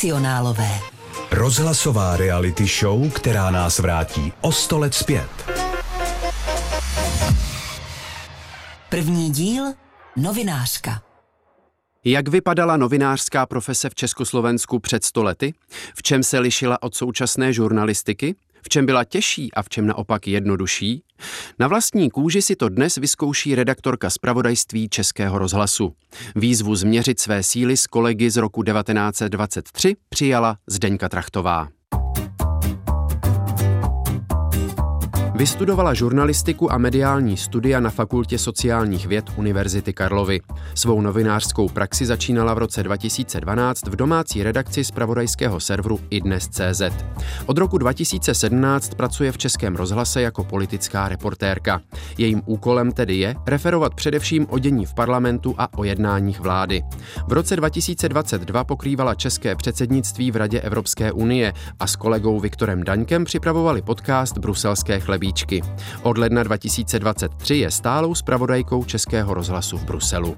Profesionálové. Rozhlasová reality show, která nás vrátí o sto let zpět. První díl Novinářka. Jak vypadala novinářská profese v Československu před stolety? V čem se lišila od současné žurnalistiky? V čem byla těžší a v čem naopak jednodušší? Na vlastní kůži si to dnes vyzkouší redaktorka zpravodajství Českého rozhlasu. Výzvu změřit své síly s kolegy z roku 1923 přijala Zdeňka Trachtová. Vystudovala žurnalistiku a mediální studia na Fakultě sociálních věd Univerzity Karlovy. Svou novinářskou praxi začínala v roce 2012 v domácí redakci zpravodajského serveru iDnes.cz. Od roku 2017 pracuje v Českém rozhlase jako politická reportérka. Jejím úkolem tedy je referovat především o dění v parlamentu a o jednáních vlády. V roce 2022 pokrývala české předsednictví v Radě Evropské unie a s kolegou Viktorem Daňkem připravovali podcast Bruselské chlebí Havlíčky. Od ledna 2023 je stálou zpravodajkou Českého rozhlasu v Bruselu.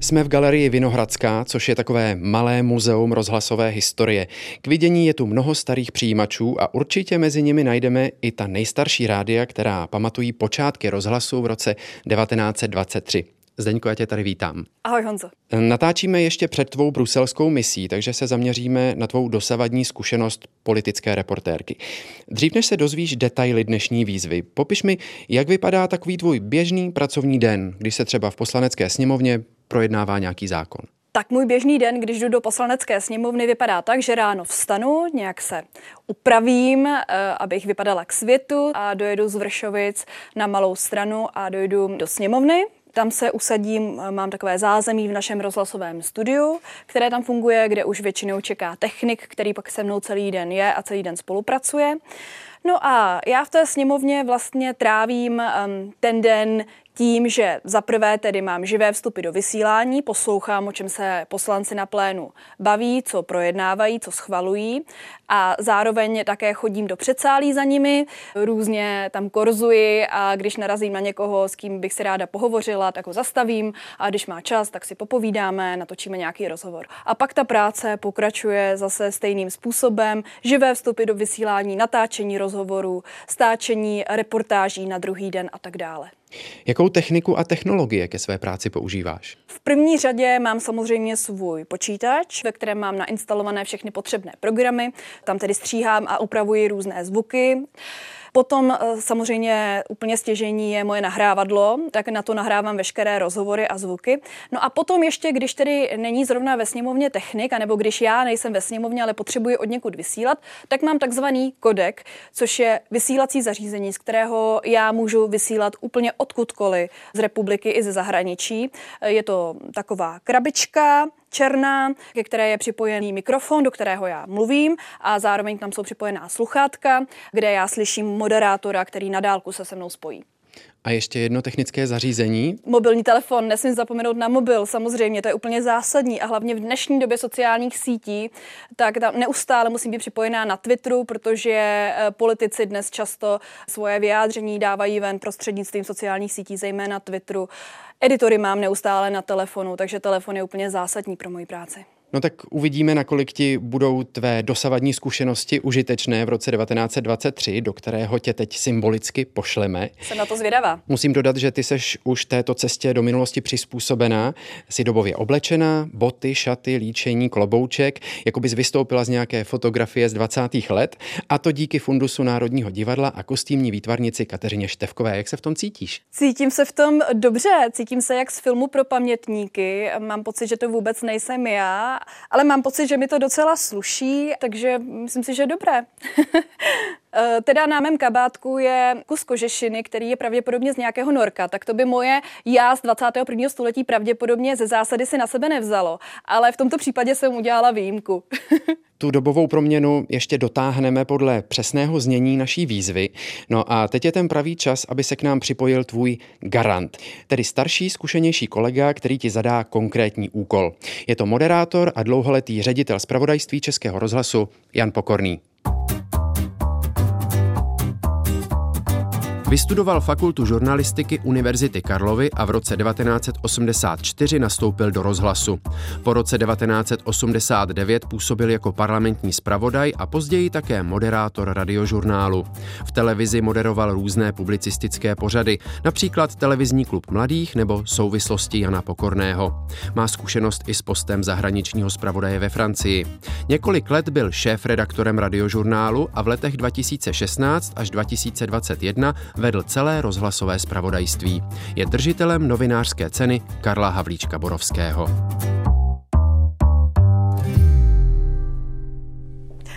Jsme v galerii Vinohradská, což je takové malé muzeum rozhlasové historie. K vidění je tu mnoho starých přijímačů a určitě mezi nimi najdeme i ta nejstarší rádia, která pamatují počátky rozhlasu v roce 1923. Zdeňko, já tě tady vítám. Ahoj Honzo. Natáčíme ještě před tvou bruselskou misí, takže se zaměříme na tvou dosavadní zkušenost politické reportérky. Dřív než se dozvíš detaily dnešní výzvy, popiš mi, jak vypadá takový tvůj běžný pracovní den, když se třeba v poslanecké sněmovně projednává nějaký zákon. Tak můj běžný den, když jdu do poslanecké sněmovny, vypadá tak, že ráno vstanu, nějak se upravím, eh, abych vypadala k světu a dojedu z Vršovic na malou stranu a dojdu do sněmovny, tam se usadím, mám takové zázemí v našem rozhlasovém studiu, které tam funguje, kde už většinou čeká technik, který pak se mnou celý den je a celý den spolupracuje. No a já v té sněmovně vlastně trávím um, ten den tím, že za prvé tedy mám živé vstupy do vysílání, poslouchám, o čem se poslanci na plénu baví, co projednávají, co schvalují a zároveň také chodím do předsálí za nimi, různě tam korzuji a když narazím na někoho, s kým bych si ráda pohovořila, tak ho zastavím a když má čas, tak si popovídáme, natočíme nějaký rozhovor. A pak ta práce pokračuje zase stejným způsobem, živé vstupy do vysílání, natáčení rozhovorů, stáčení reportáží na druhý den a tak dále. Jakou techniku a technologie ke své práci používáš? V první řadě mám samozřejmě svůj počítač, ve kterém mám nainstalované všechny potřebné programy. Tam tedy stříhám a upravuji různé zvuky. Potom eh, samozřejmě úplně stěžení je moje nahrávadlo, tak na to nahrávám veškeré rozhovory a zvuky. No a potom ještě, když tedy není zrovna ve sněmovně technik, anebo když já nejsem ve sněmovně, ale potřebuji od někud vysílat, tak mám takzvaný kodek, což je vysílací zařízení, z kterého já můžu vysílat úplně odkudkoliv z republiky i ze zahraničí. Je to taková krabička, černá, ke které je připojený mikrofon, do kterého já mluvím a zároveň tam jsou připojená sluchátka, kde já slyším moderátora, který na dálku se se mnou spojí. A ještě jedno technické zařízení. Mobilní telefon, nesmím zapomenout na mobil, samozřejmě, to je úplně zásadní a hlavně v dnešní době sociálních sítí, tak tam neustále musím být připojená na Twitteru, protože eh, politici dnes často svoje vyjádření dávají ven prostřednictvím sociálních sítí, zejména Twitteru. Editory mám neustále na telefonu, takže telefon je úplně zásadní pro moji práci. No tak uvidíme, nakolik ti budou tvé dosavadní zkušenosti užitečné v roce 1923, do kterého tě teď symbolicky pošleme. Jsem na to zvědavá. Musím dodat, že ty seš už této cestě do minulosti přizpůsobená. Jsi dobově oblečená, boty, šaty, líčení, klobouček, jako bys vystoupila z nějaké fotografie z 20. let, a to díky fundusu Národního divadla a kostýmní výtvarnici Kateřině Števkové. Jak se v tom cítíš? Cítím se v tom dobře, cítím se jak z filmu pro pamětníky. Mám pocit, že to vůbec nejsem já ale mám pocit, že mi to docela sluší, takže myslím si, že je dobré. Eh, teda na mém kabátku je kus kožešiny, který je pravděpodobně z nějakého norka, tak to by moje já z 21. století pravděpodobně ze zásady si na sebe nevzalo, ale v tomto případě jsem udělala výjimku. tu dobovou proměnu ještě dotáhneme podle přesného znění naší výzvy. No a teď je ten pravý čas, aby se k nám připojil tvůj garant, tedy starší, zkušenější kolega, který ti zadá konkrétní úkol. Je to moderátor a dlouholetý ředitel zpravodajství Českého rozhlasu Jan Pokorný. Vystudoval fakultu žurnalistiky Univerzity Karlovy a v roce 1984 nastoupil do rozhlasu. Po roce 1989 působil jako parlamentní zpravodaj a později také moderátor radiožurnálu. V televizi moderoval různé publicistické pořady, například televizní klub mladých nebo souvislosti Jana Pokorného. Má zkušenost i s postem zahraničního zpravodaje ve Francii. Několik let byl šéf-redaktorem radiožurnálu a v letech 2016 až 2021 vedl celé rozhlasové zpravodajství. Je držitelem novinářské ceny Karla Havlíčka Borovského.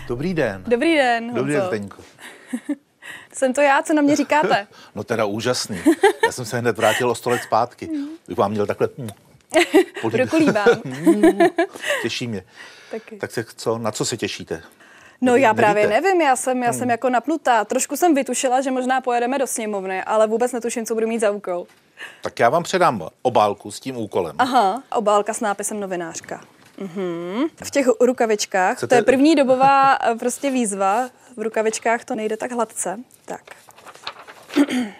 Dobrý den. Dobrý den, Dobrý den. Zdeňko. Jsem to já, co na mě říkáte? No teda úžasný. Já jsem se hned vrátil o sto let zpátky. Bych vám měl takhle... hm, políbit. Prokulívám. Těší mě. Taky. Tak se co, na co se těšíte? No já právě nevíte? nevím, já jsem, já jsem jako napnutá. Trošku jsem vytušila, že možná pojedeme do sněmovny, ale vůbec netuším, co budu mít za úkol. Tak já vám předám obálku s tím úkolem. Aha, obálka s nápisem novinářka. Mhm. V těch rukavičkách, Chcete- to je první dobová eh, prostě výzva, v rukavičkách to nejde tak hladce. Tak.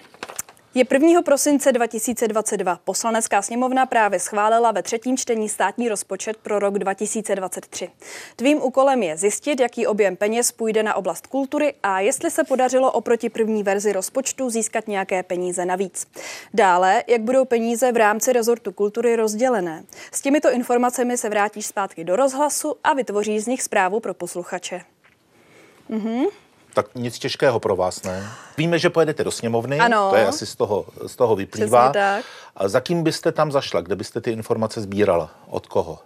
Je 1. prosince 2022. Poslanecká sněmovna právě schválila ve třetím čtení státní rozpočet pro rok 2023. Tvým úkolem je zjistit, jaký objem peněz půjde na oblast kultury a jestli se podařilo oproti první verzi rozpočtu získat nějaké peníze navíc. Dále, jak budou peníze v rámci rezortu kultury rozdělené. S těmito informacemi se vrátíš zpátky do rozhlasu a vytvoříš z nich zprávu pro posluchače. Tak nic těžkého pro vás, ne? Víme, že pojedete do sněmovny, Ano. to je asi z toho, z toho vyplývá. Přesně tak. A za kým byste tam zašla? Kde byste ty informace sbírala? Od koho?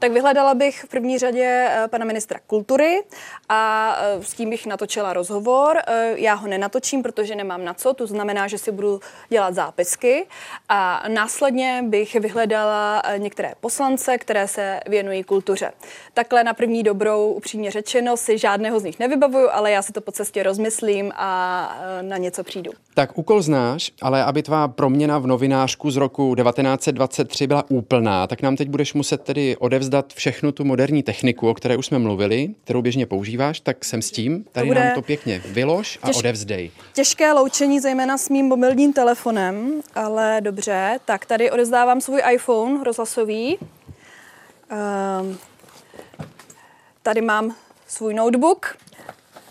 Tak vyhledala bych v první řadě eh, pana ministra kultury a eh, s tím bych natočila rozhovor. Eh, Já ho nenatočím, protože nemám na co, to znamená, že si budu dělat zápisky a následně bych vyhledala některé poslance, které se věnují kultuře. Takhle na první dobrou, upřímně řečeno, si žádného z nich nevybavuju, ale já si to po cestě rozmyslím a na něco přijdu. Tak úkol znáš, ale aby tvá proměna v novinářku z roku 1923 byla úplná, tak nám teď budeš muset tedy odevzdat všechnu tu moderní techniku, o které už jsme mluvili, kterou běžně používáš, tak jsem s tím. Tady bude nám to pěkně vylož a těž- odevzdej. Těžké loučení, zejména s mým mobilním telefonem, ale dobře. Tak tady odezdávám svůj iPhone rozhlasový. Um, tady mám svůj notebook.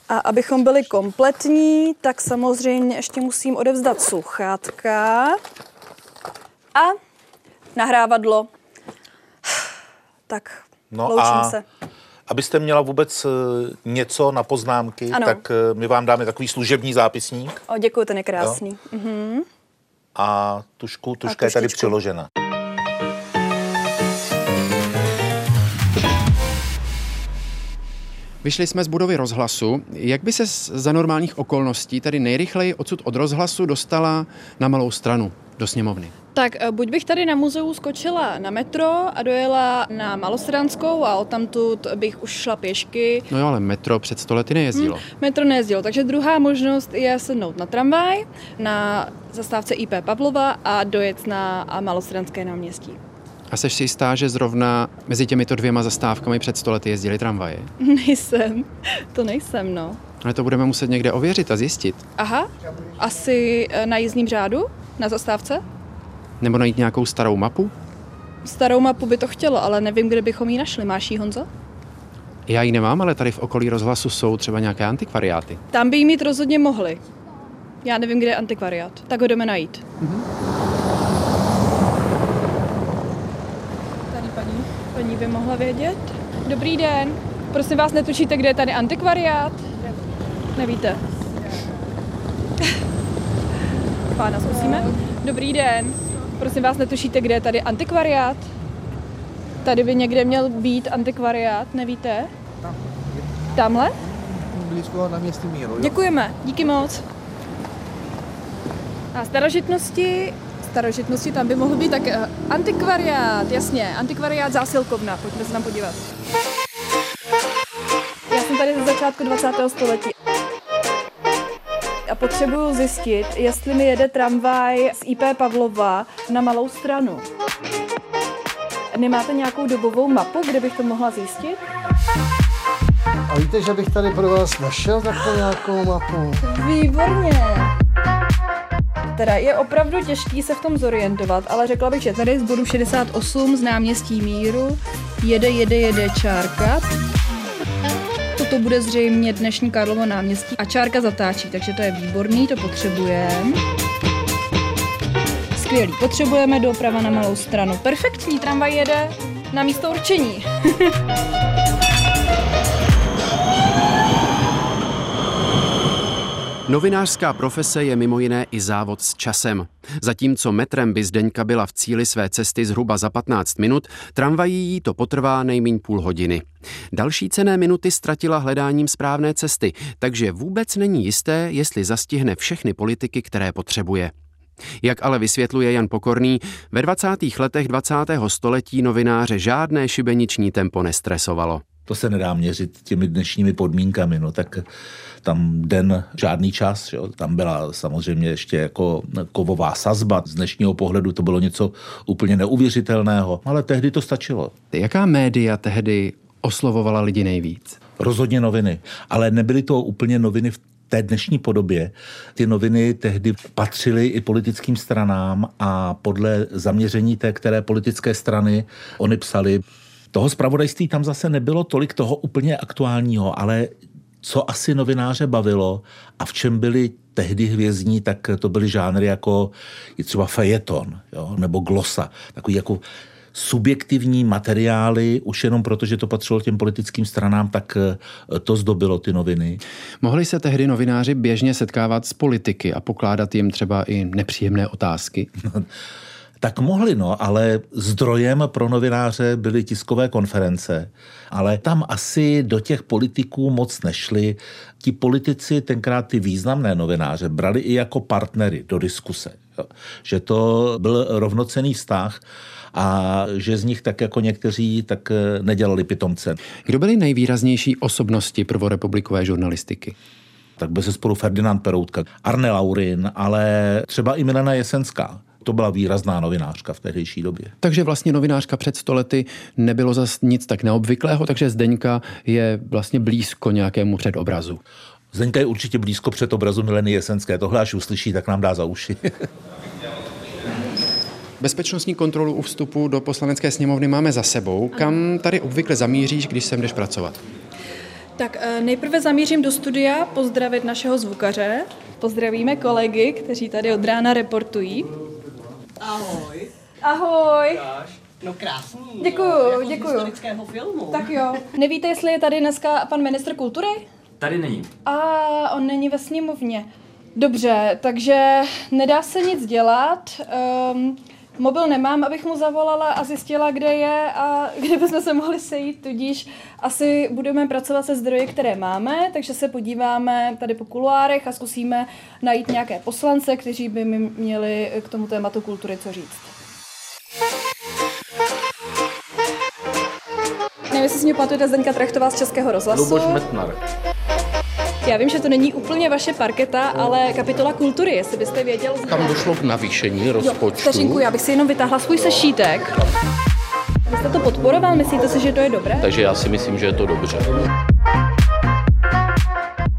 A abychom byli kompletní, tak samozřejmě ještě musím odevzdat sluchátka a nahrávadlo. Tak, No loučím a se. abyste měla vůbec eh, něco na poznámky, Ano. tak eh, my vám dáme takový služební zápisník O, děkuji, ten je krásný. Mhm. a tušku, tuška je tady přiložena. Vyšli jsme z budovy rozhlasu. Jak by se za normálních okolností tady nejrychleji odsud od rozhlasu dostala na malou stranu do sněmovny? Tak eh, buď bych tady na muzeu skočila na metro a dojela na Malostranskou a odtamtud bych už šla pěšky. No jo, ale metro před stolety nejezdilo. Hm, metro nejezdilo, takže druhá možnost je sednout na tramvaj na zastávce IP Pavlova a dojet na Malostranské náměstí. A seš si jistá, že zrovna mezi těmito dvěma zastávkami před stolety jezdily tramvaje? Nejsem, to nejsem, no. Ale to budeme muset někde ověřit a zjistit. Aha, asi eh, na jízdním řádu, na zastávce? Nebo najít nějakou starou mapu? Starou mapu by to chtělo, ale nevím, kde bychom ji našli. Máš ji, Honzo? Já ji nemám, ale tady v okolí rozhlasu jsou třeba nějaké antikvariáty. Tam by jí mít rozhodně mohli. Já nevím, kde je antikvariát. Tak ho jdeme najít. Tady paní, paní by mohla vědět. Dobrý den. Prosím vás, netušíte, kde je tady antikvariát? Nevíte. Pána zkusíme. Dobrý den. Prosím vás, netušíte, kde je tady antikvariát? Tady by někde měl být antikvariát, nevíte? Tamhle? blízko na městě Míru. jo? Děkujeme, díky moc. A starožitnosti, starožitnosti tam by mohl být tak uh, antikvariát, jasně, antikvariát zásilkovna, pojďme se tam podívat. Já jsem tady ze začátku 20. století. Potřebuju zjistit, jestli mi jede tramvaj z IP Pavlova na malou stranu. Nemáte nějakou dobovou mapu, kde bych to mohla zjistit? A víte, že bych tady pro vás našel takovou nějakou mapu? Výborně. teda je opravdu těžký se v tom zorientovat, ale řekla bych, že tady z bodu 68 z náměstí Míru jede, jede, jede čárka. Toto bude zřejmě dnešní Karlovo náměstí a čárka zatáčí, takže to je výborný, to potřebujeme. Skvělý, potřebujeme doprava na malou stranu. Perfektní, tramvaj jede na místo určení. Novinářská profese je mimo jiné i závod s časem. Zatímco metrem by Zdeňka byla v cíli své cesty zhruba za 15 minut, tramvají jí to potrvá nejméně půl hodiny. Další cené minuty ztratila hledáním správné cesty, takže vůbec není jisté, jestli zastihne všechny politiky, které potřebuje. Jak ale vysvětluje Jan Pokorný, ve 20. letech 20. století novináře žádné šibeniční tempo nestresovalo. To se nedá měřit těmi dnešními podmínkami, no tak tam den žádný čas, jo. tam byla samozřejmě ještě jako kovová sazba. Z dnešního pohledu to bylo něco úplně neuvěřitelného, ale tehdy to stačilo. Jaká média tehdy oslovovala lidi nejvíc? Rozhodně noviny, ale nebyly to úplně noviny v té dnešní podobě. Ty noviny tehdy patřily i politickým stranám a podle zaměření té které politické strany oni psali. Toho zpravodajství tam zase nebylo tolik toho úplně aktuálního, ale co asi novináře bavilo a v čem byli tehdy hvězdní, tak to byly žánry jako je třeba fejeton jo, nebo glosa, takový jako subjektivní materiály, už jenom proto, že to patřilo těm politickým stranám, tak eh, to zdobilo ty noviny. Mohli se tehdy novináři běžně setkávat s politiky a pokládat jim třeba i nepříjemné otázky? Tak mohli, no, ale zdrojem pro novináře byly tiskové konference. Ale tam asi do těch politiků moc nešli. Ti politici tenkrát ty významné novináře brali i jako partnery do diskuse. Jo. Že to byl rovnocený vztah a že z nich tak jako někteří tak eh, nedělali pitomce. Kdo byly nejvýraznější osobnosti prvorepublikové žurnalistiky? Tak bez sporu Ferdinand Peroutka, Arne Laurin, ale třeba i Milena Jesenská to byla výrazná novinářka v tehdejší době. Takže vlastně novinářka před stolety nebylo zas nic tak neobvyklého, takže Zdeňka je vlastně blízko nějakému předobrazu. Zdeňka je určitě blízko předobrazu Mileny Jesenské. Tohle až uslyší, tak nám dá za uši. Bezpečnostní kontrolu u vstupu do poslanecké sněmovny máme za sebou. Kam tady obvykle zamíříš, když sem jdeš pracovat? Tak eh, nejprve zamířím do studia pozdravit našeho zvukaře. Pozdravíme kolegy, kteří tady od rána reportují. Ahoj. Ahoj. No krásný. Děkuju, jako děkuju. Z historického filmu. Tak jo. Nevíte, jestli je tady dneska pan ministr kultury? Tady není. A on není ve sněmovně. Dobře, takže nedá se nic dělat. Um, mobil nemám, abych mu zavolala a zjistila, kde je a kde bychom se mohli sejít, tudíž asi budeme pracovat se zdroji, které máme, takže se podíváme tady po kuloárech a zkusíme najít nějaké poslance, kteří by mi měli k tomu tématu kultury co říct. Nevím, jestli si mě pamatujete Zdenka Trachtová z Českého rozhlasu. Luboš Metnar. Já vím, že to není úplně vaše parketa, ale kapitola kultury, jestli byste věděl. Tam došlo k navýšení Jo, rozpočtu. vteřinku, já bych si jenom vytáhla svůj sešítek. Vy jste to podporoval, myslíte si, že to je dobré? Takže já si myslím, že je to dobře.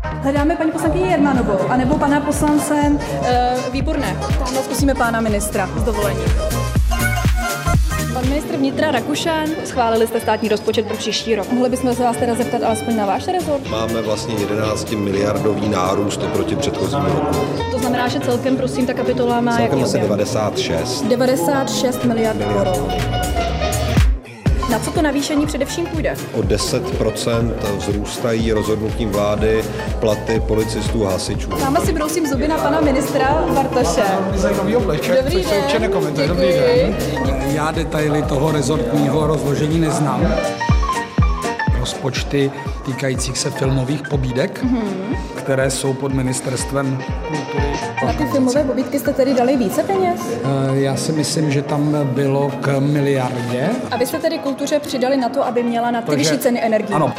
Hledáme paní poslankyni Jermanovou, anebo pana poslance uh, Výborné. Zkusíme pána ministra s dovolením. Pan ministr vnitra Rakušan, schválili jste státní rozpočet pro příští rok. Mohli bychom se vás teda zeptat alespoň na váš rezort? Máme vlastně 11 miliardový nárůst oproti předchozímu roku. To znamená, že celkem, prosím, ta kapitola má Celkem jaký asi objem? 96. 96 miliard korun. Na co to navýšení především půjde? O 10% vzrůstají rozhodnutím vlády platy policistů a hasičů. Dáme si brousím zuby na pana ministra Bartoše. Dobrý den. Dobrý den. Já detaily toho rezortního rozložení neznám. Rozpočty týkajících se filmových pobídek, které jsou pod ministerstvem kultury. Na ty filmové pobídky jste tedy dali více peněz? Eh, Já si myslím, že tam bylo k miliardě. A vy jste tedy kultuře přidali na to, aby měla na ty vyšší ceny energií. Ano,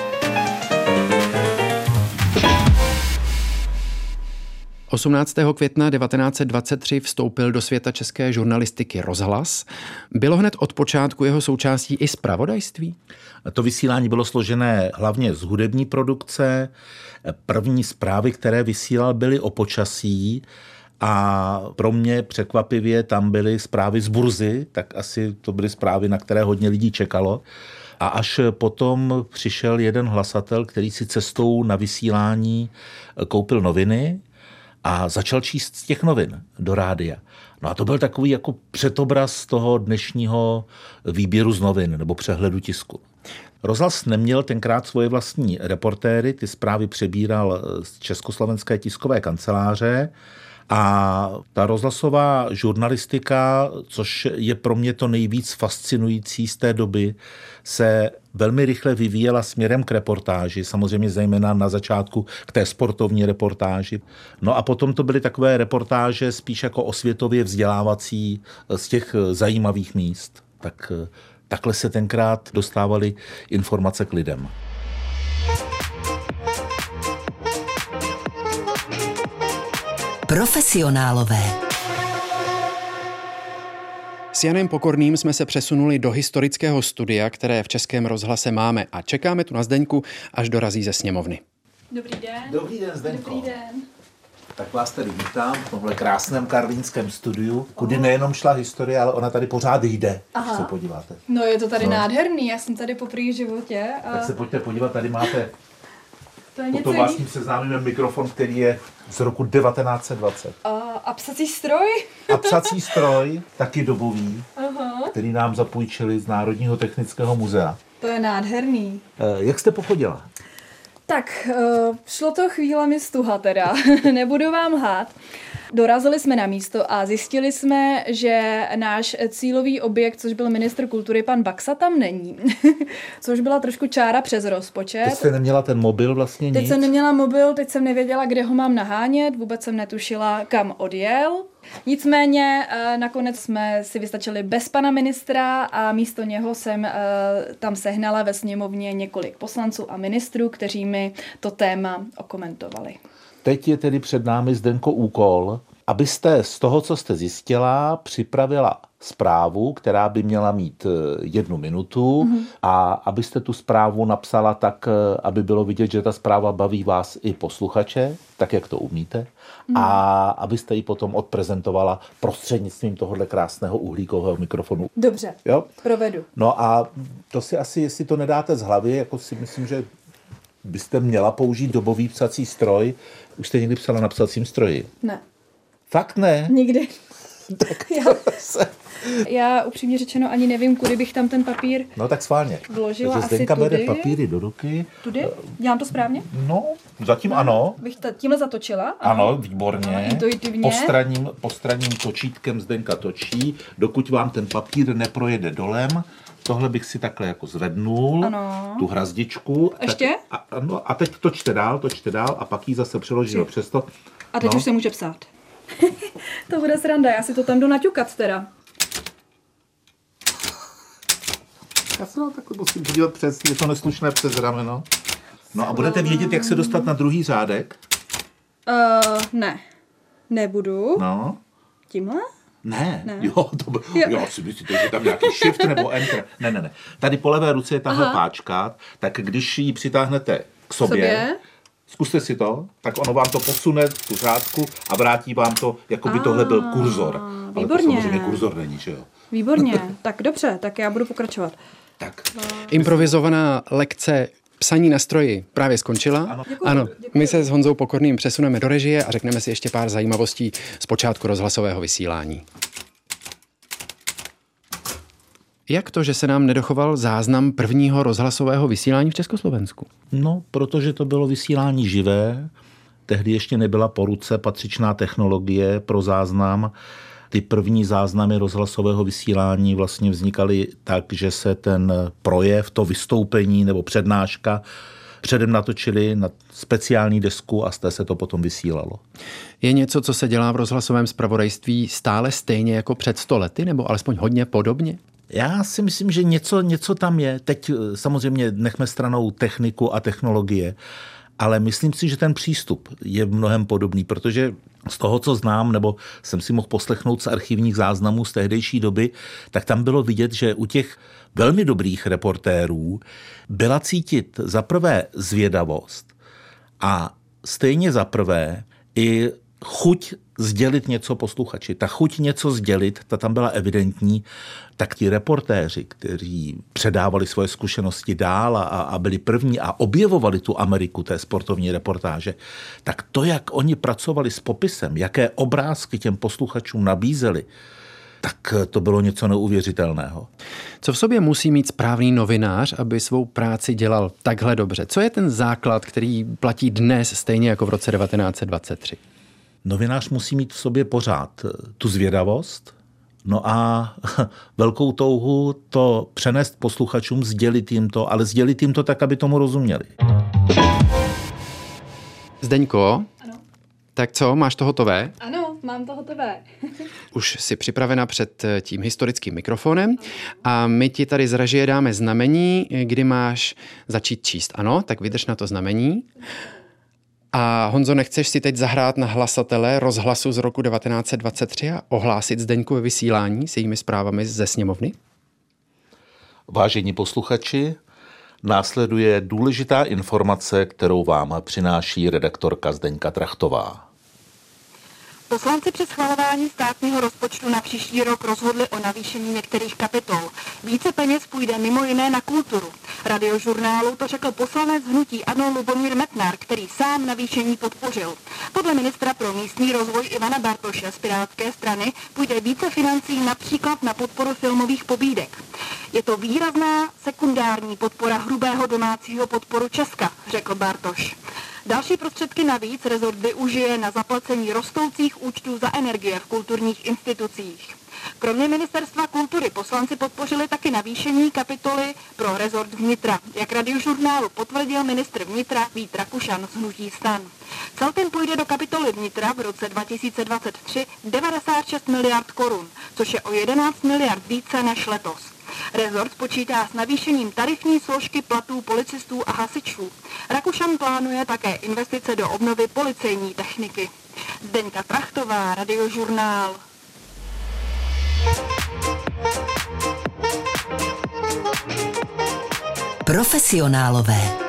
18. května 1923 vstoupil do světa české žurnalistiky rozhlas. Bylo hned od počátku jeho součástí i zpravodajství? To vysílání bylo složené hlavně z hudební produkce. První zprávy, které vysílal, byly o počasí a pro mě překvapivě tam byly zprávy z burzy, tak asi to byly zprávy, na které hodně lidí čekalo. A až potom přišel jeden hlasatel, který si cestou na vysílání koupil noviny a začal číst z těch novin do rádia. No a to byl takový jako předobraz toho dnešního výběru z novin nebo přehledu tisku. Rozhlas neměl tenkrát svoje vlastní reportéry, ty zprávy přebíral z Československé tiskové kanceláře a ta rozhlasová žurnalistika, což je pro mě to nejvíc fascinující z té doby, se velmi rychle vyvíjela směrem k reportáži, samozřejmě zejména na začátku k té sportovní reportáži. No a potom to byly takové reportáže spíš jako osvětově vzdělávací z těch zajímavých míst. Tak takhle se tenkrát dostávaly informace k lidem. Profesionálové. S Janem Pokorným jsme se přesunuli do historického studia, které v Českém rozhlase máme a čekáme tu na Zdeňku, až dorazí ze sněmovny. Dobrý den. Dobrý den, Zdenko. Dobrý den. Tak vás tady vítám v tomhle krásném karlínském studiu, kudy nejenom šla historie, ale ona tady pořád jde, Aha. když se podíváte. No je to tady No. nádherný, já jsem tady poprvé v životě a Tak se pojďte podívat, tady máte, je potom vás s tím seznámíme mikrofon, který je z roku 1920. A, a psací stroj? A psací stroj, taky dobový, Aha. který nám zapůjčili z Národního technického muzea. To je nádherný. Eh, Jak jste pochodila? Tak, uh, šlo to chvílemi stuha teda, nebudu vám lhát. Dorazili jsme na místo a zjistili jsme, že náš cílový objekt, což byl ministr kultury, pan Baxa, tam není. což byla trošku čára přes rozpočet. Teď jste neměla ten mobil vlastně Teď nic? jsem neměla mobil, teď jsem nevěděla, kde ho mám nahánět, vůbec jsem netušila, kam odjel. Nicméně eh, nakonec jsme si vystačili bez pana ministra a místo něho jsem eh, tam sehnala ve sněmovně několik poslanců a ministrů, kteří mi to téma okomentovali. Teď je tedy před námi Zdenko úkol, abyste z toho, co jste zjistila, připravila zprávu, která by měla mít eh, jednu minutu mm-hmm. a abyste tu zprávu napsala tak, eh, aby bylo vidět, že ta zpráva baví vás i posluchače, tak jak to umíte, mm. a abyste ji potom odprezentovala prostřednictvím tohohle krásného uhlíkového mikrofonu. Dobře, Jo? provedu. No a to si asi, jestli to nedáte z hlavy, jako si myslím, že byste měla použít dobový psací stroj. Už jste někdy psala na psacím stroji? Ne, Fakt ne? nikdy. Tak Já, se... já upřímně řečeno ani nevím, kudy bych tam ten papír No tak schválně. Vložila Takže asi Zdenka bere tudy. papíry do ruky. tudy. Dělám to správně? No, zatím ano. Bych ta, tímhle zatočila? Ano, výborně. Ano, intuitivně. Postranním, postranním točítkem Zdenka točí, dokud vám ten papír neprojede dolem. Tohle bych si takhle jako zvednul, Ano. tu hrazdičku. Ještě? Tak, a, ano, a teď točte dál, točte dál a pak ji zase přeložil přes to. A teď No. už se může psát. to bude sranda, já si to tam jdu naťukat teda. Já se na takhle musím podívat přes, je to neslušné přes rameno. No a budete vědět, jak se dostat na druhý řádek? Uh, ne. Nebudu. No. Tímhle? Ne, Ne. jo, to by, Jo. jo. si myslíte, že tam nějaký shift nebo enter. Ne, ne, ne. Tady po levé ruce je tahle Aha. páčka, tak když ji přitáhnete k sobě, Sobě? zkuste si to, tak ono vám to posune tu řádku a vrátí vám to, jako by tohle byl kurzor. Ale to výborně. samozřejmě kurzor není, že jo? Výborně. tak dobře, tak já budu pokračovat. Tak, Improvizovaná lekce psaní na stroji právě skončila. Ano. Děkuji, ano. děkuji. My se s Honzou Pokorným přesuneme do režie a řekneme si ještě pár zajímavostí z počátku rozhlasového vysílání. Jak to, že se nám nedochoval záznam prvního rozhlasového vysílání v Československu? no, protože to bylo vysílání živé, tehdy ještě nebyla po ruce patřičná technologie pro záznam. Ty první záznamy rozhlasového vysílání vlastně vznikaly tak, že se ten projev, to vystoupení nebo přednáška předem natočili na speciální desku a z té se to potom vysílalo. Je něco, co se dělá v rozhlasovém zpravodajství stále stejně jako před sto lety, nebo alespoň hodně podobně? Já si myslím, že něco, něco tam je. Teď eh, samozřejmě nechme stranou techniku a technologie, ale myslím si, že ten přístup je mnohem podobný, protože z toho, co znám, nebo jsem si mohl poslechnout z archivních záznamů z tehdejší doby, tak tam bylo vidět, že u těch velmi dobrých reportérů byla cítit za prvé zvědavost a stejně za prvé i chuť sdělit něco posluchači. Ta chuť něco sdělit, ta tam byla evidentní, tak ti reportéři, kteří předávali svoje zkušenosti dál a, a byli první a objevovali tu Ameriku té sportovní reportáže, tak to, jak oni pracovali s popisem, jaké obrázky těm posluchačům nabízeli, tak to bylo něco neuvěřitelného. Co v sobě musí mít správný novinář, aby svou práci dělal takhle dobře? Co je ten základ, který platí dnes stejně jako v roce 1923? Novinář musí mít v sobě pořád tu zvědavost, no a velkou touhu to přenést posluchačům, sdělit jim to, ale sdělit jim to tak, aby tomu rozuměli. Zdeňko, ano. tak co, máš to hotové? Ano, mám to hotové. Už jsi připravena před tím historickým mikrofonem a my ti tady z režie dáme znamení, kdy máš začít číst. Ano, tak vydrž na to znamení. A Honzo, nechceš si teď zahrát na hlasatele rozhlasu z roku 1923 a ohlásit Zdeňku ve vysílání s jejími zprávami ze sněmovny? Vážení posluchači, následuje důležitá informace, kterou vám přináší redaktorka Zdeňka Trachtová. Poslanci při schvalování státního rozpočtu na příští rok rozhodli o navýšení některých kapitol. Více peněz půjde mimo jiné na kulturu. Radiožurnálu to řekl poslanec hnutí Ano Lubomír Metnar, který sám navýšení podpořil. Podle ministra pro místní rozvoj Ivana Bartoše z Pirátské strany půjde více financí například na podporu filmových pobídek. Je to výrazná sekundární podpora hrubého domácího podporu Česka, řekl Bartoš. Další prostředky navíc rezort využije na zaplacení rostoucích účtů za energie v kulturních institucích. Kromě ministerstva kultury poslanci podpořili taky navýšení kapitoly pro rezort vnitra. Jak radiožurnálu potvrdil ministr vnitra Vít Rakušan z Hnutí stan. Celkem půjde do kapitoly vnitra v roce 2023 96 miliard korun, což je o 11 miliard více než letos. Rezort počítá s navýšením tarifní složky platů policistů a hasičů. Rakušan plánuje také investice do obnovy policejní techniky. Zdeňka Trachtová, radiožurnál. Profesionálové.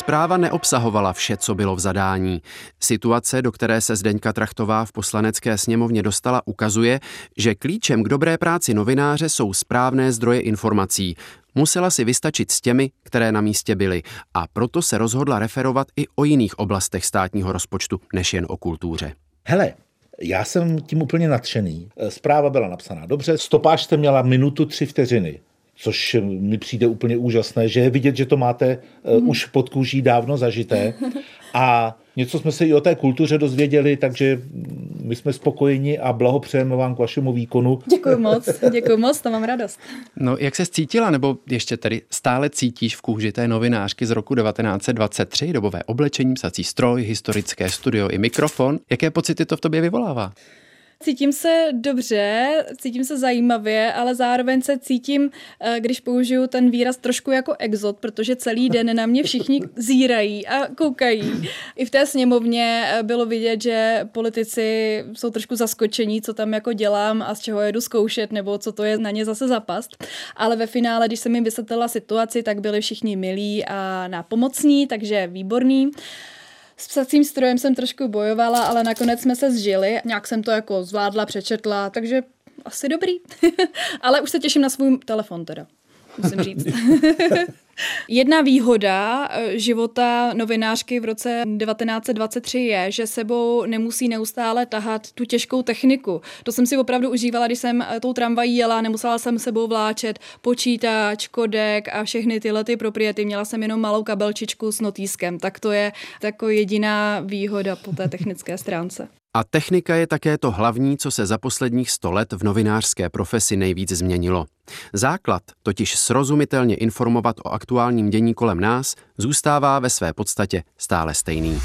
Zpráva neobsahovala vše, co bylo v zadání. Situace, do které se Zdeňka Trachtová v poslanecké sněmovně dostala, ukazuje, že klíčem k dobré práci novináře jsou správné zdroje informací. Musela si vystačit s těmi, které na místě byly a proto se rozhodla referovat i o jiných oblastech státního rozpočtu, než jen o kultuře. Hele, já jsem tím úplně nadšený. Zpráva byla napsaná dobře, stopáž jste měla minutu tři vteřiny což mi přijde úplně úžasné, že je vidět, že to máte mm. už pod kůží dávno zažité. A něco jsme se i o té kultuře dozvěděli, takže my jsme spokojeni a blahopřejeme vám k vašemu výkonu. Děkuji moc, děkuji moc, to mám radost. No, jak se cítila, nebo ještě tedy stále cítíš v kůži té novinářky z roku 1923, dobové oblečení, psací stroj, historické studio i mikrofon? Jaké pocity to v tobě vyvolává? Cítím se dobře, cítím se zajímavě, ale zároveň se cítím, eh, když použiju ten výraz trošku jako exot, protože celý den na mě všichni zírají a koukají. I v té sněmovně eh, bylo vidět, že politici jsou trošku zaskočení, co tam jako dělám a z čeho jedu zkoušet, nebo co to je na ně zase zapast. Ale ve finále, když jsem jim vysvětlila situaci, tak byli všichni milí a nápomocní, takže výborný. S psacím strojem jsem trošku bojovala, ale nakonec jsme se zžili. Nějak jsem to jako zvládla, přečetla, takže asi dobrý. ale už se těším na svůj telefon teda, musím říct. Jedna výhoda eh, života novinářky v roce 1923 je, že sebou nemusí neustále tahat tu těžkou techniku. To jsem si opravdu užívala, když jsem eh, tou tramvají jela, nemusela jsem sebou vláčet počítač, kodek a všechny tyhle ty propriety. Měla jsem jenom malou kabelčičku s notýskem. Tak to je jako jediná výhoda po té technické stránce. A technika je také to hlavní, co se za posledních sto let v novinářské profesi nejvíc změnilo. Základ, totiž srozumitelně informovat o aktuálním dění kolem nás, zůstává ve své podstatě stále stejný.